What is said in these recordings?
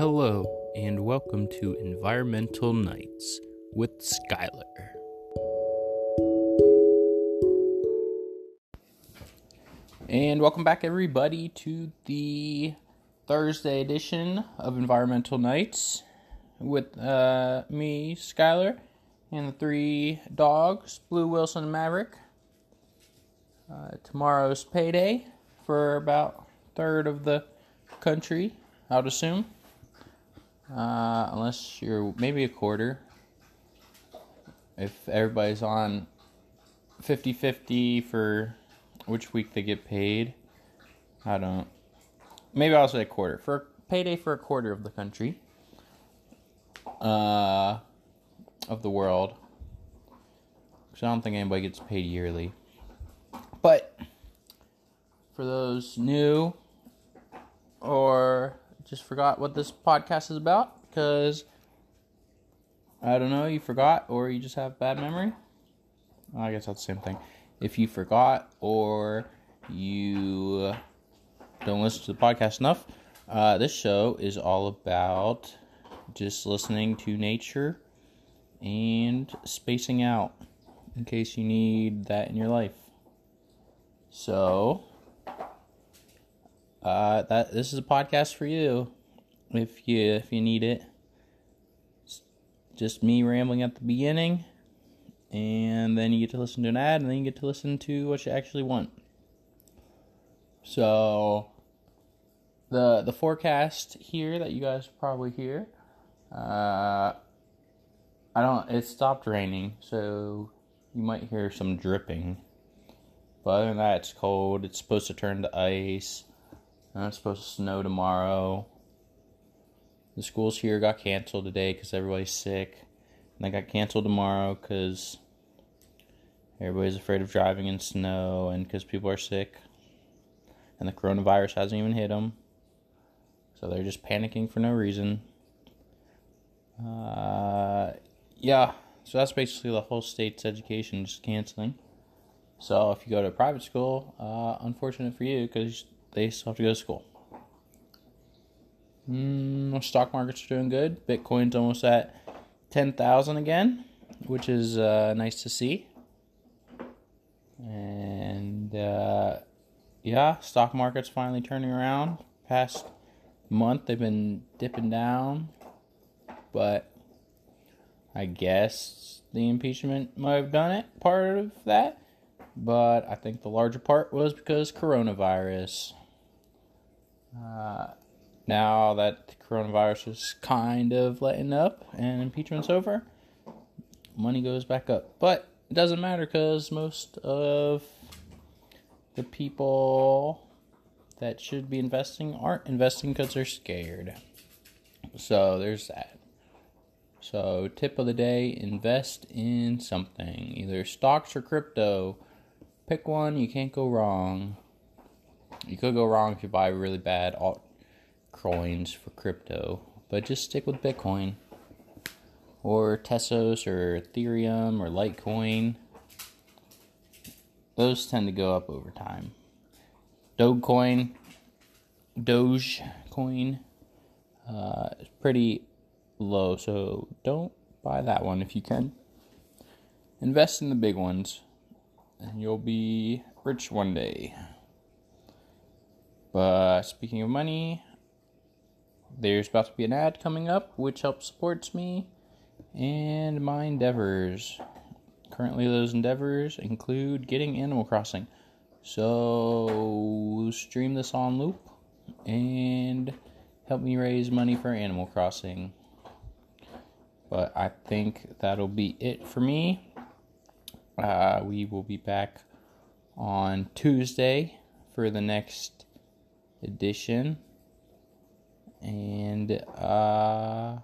Hello, and welcome to Environmental Nights with Skylar. And welcome back, everybody, to the Thursday edition of Environmental Nights with uh, me, Skylar, and the three dogs, Blue, Wilson, and Maverick. Uh, tomorrow's payday for about third of the country, I would assume. Uh, unless you're maybe a quarter. If everybody's on 50 50 for which week they get paid, I don't. Maybe I'll say a quarter. For payday for a quarter of the country, uh, of the world. Because I don't think anybody gets paid yearly. But for those new or just forgot what this podcast is about because I don't know, you forgot or you just have bad memory. I guess that's the same thing. If you forgot or you don't listen to the podcast enough, uh, this show is all about just listening to nature and spacing out in case you need that in your life. So, uh, that this is a podcast for you if you if you need it. It's just me rambling at the beginning, and then you get to listen to an ad, and then you get to listen to what you actually want. So the the forecast here that you guys probably hear, uh, I don't. It stopped raining, so you might hear some dripping. But other than that, it's cold. It's supposed to turn to ice. It's supposed to snow tomorrow. The schools here got canceled today because everybody's sick. And they got canceled tomorrow because everybody's afraid of driving in snow and because people are sick. And the coronavirus hasn't even hit them. So they're just panicking for no reason. Uh, yeah, so that's basically the whole state's education just canceling. So if you go to a private school, uh, unfortunate for you because they still have to go to school. Mm, stock markets are doing good. Bitcoin's almost at ten thousand again, which is uh, nice to see. And uh, yeah, stock market's finally turning around. Past month they've been dipping down, but I guess the impeachment might have done it. Part of that, but I think the larger part was because coronavirus. Uh, now that the coronavirus is kind of letting up and impeachment's over, money goes back up. But it doesn't matter because most of the people that should be investing aren't investing because they're scared. So there's that. So, tip of the day invest in something, either stocks or crypto. Pick one, you can't go wrong. You could go wrong if you buy really bad alt coins for crypto, but just stick with Bitcoin or Tezos or Ethereum or Litecoin. Those tend to go up over time. Dogecoin, Dogecoin, uh, is pretty low, so don't buy that one if you can. Invest in the big ones, and you'll be rich one day. But speaking of money, there's about to be an ad coming up which helps supports me and my endeavors. Currently, those endeavors include getting Animal Crossing. So, stream this on loop and help me raise money for Animal Crossing. But I think that'll be it for me. Uh, we will be back on Tuesday for the next edition. And uh,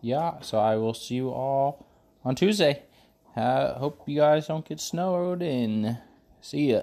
yeah, so I will see you all on Tuesday. Uh, hope you guys don't get snowed in. See ya.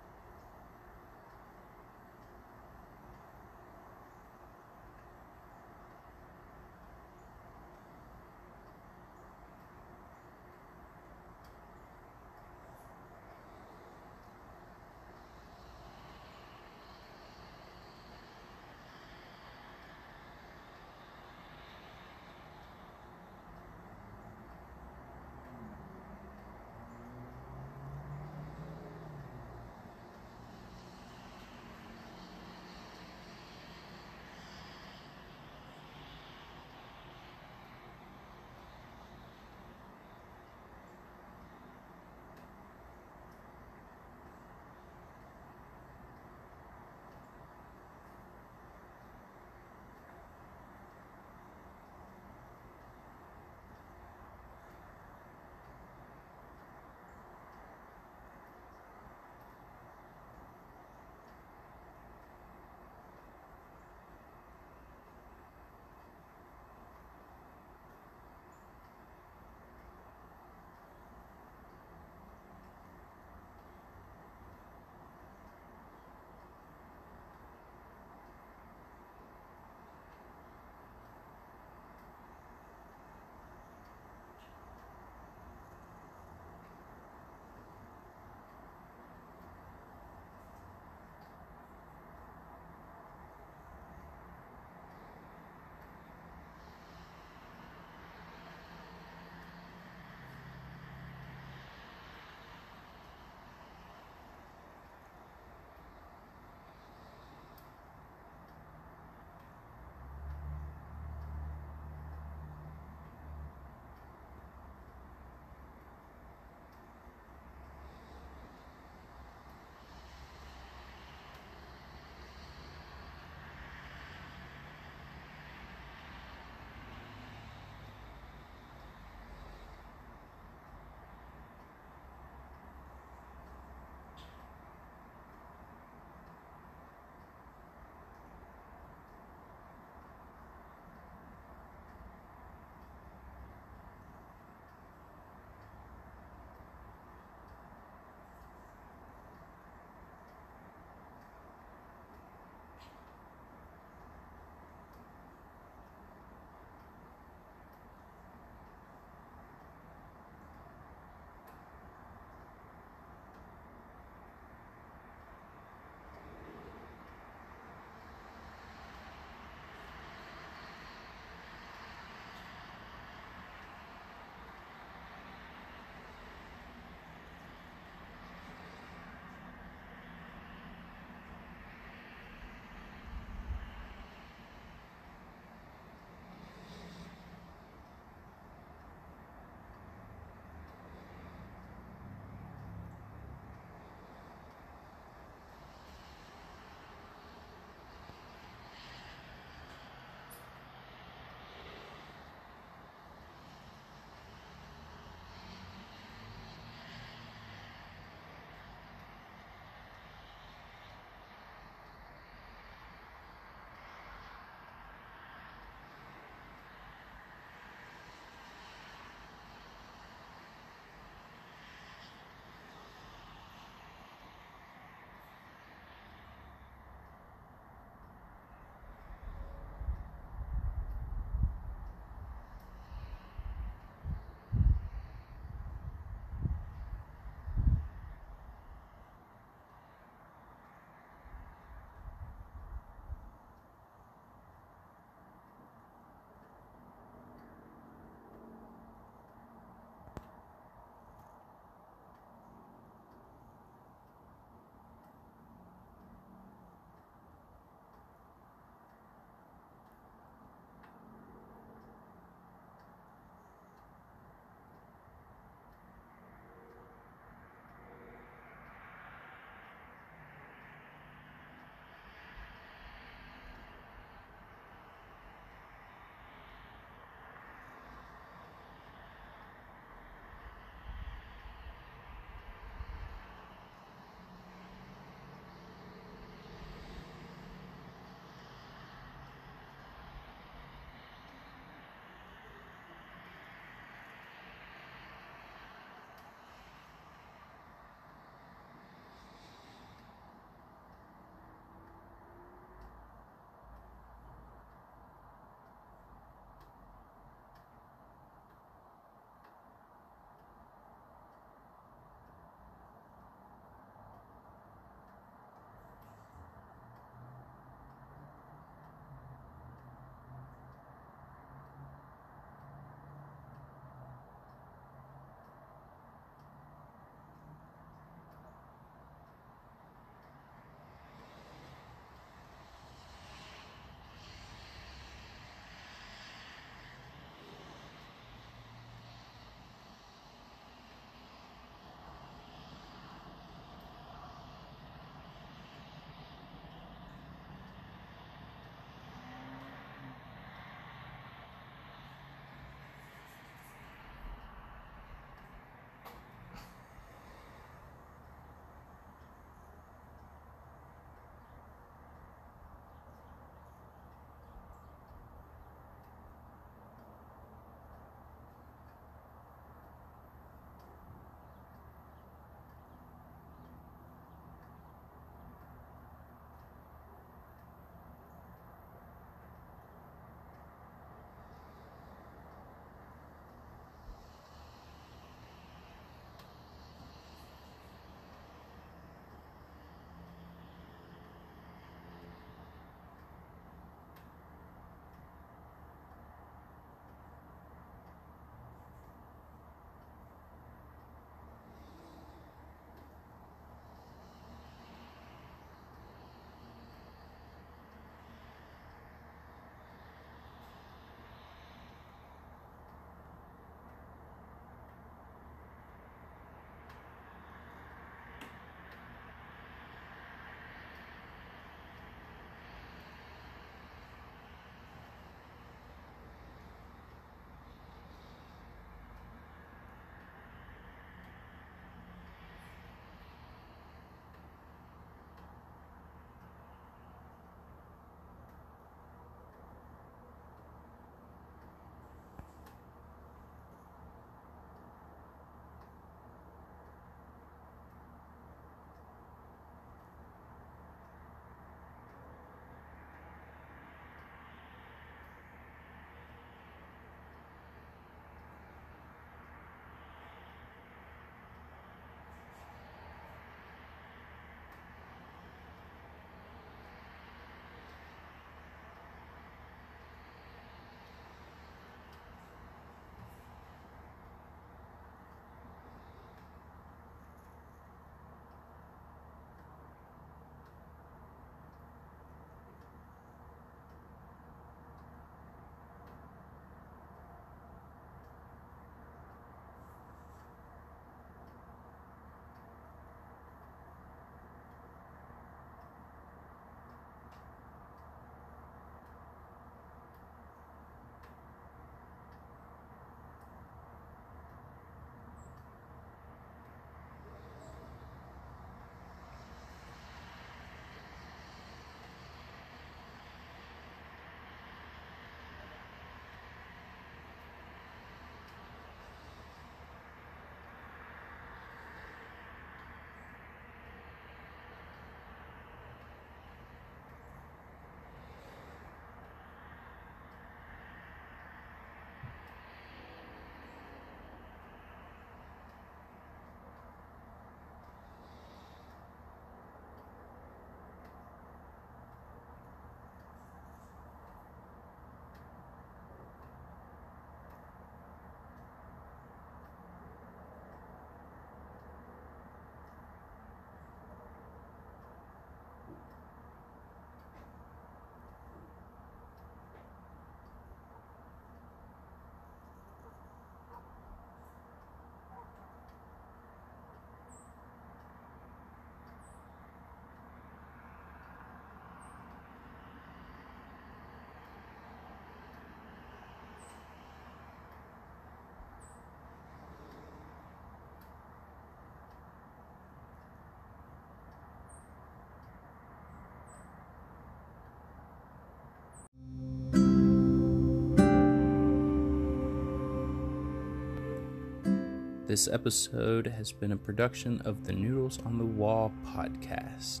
This episode has been a production of the Noodles on the Wall podcast.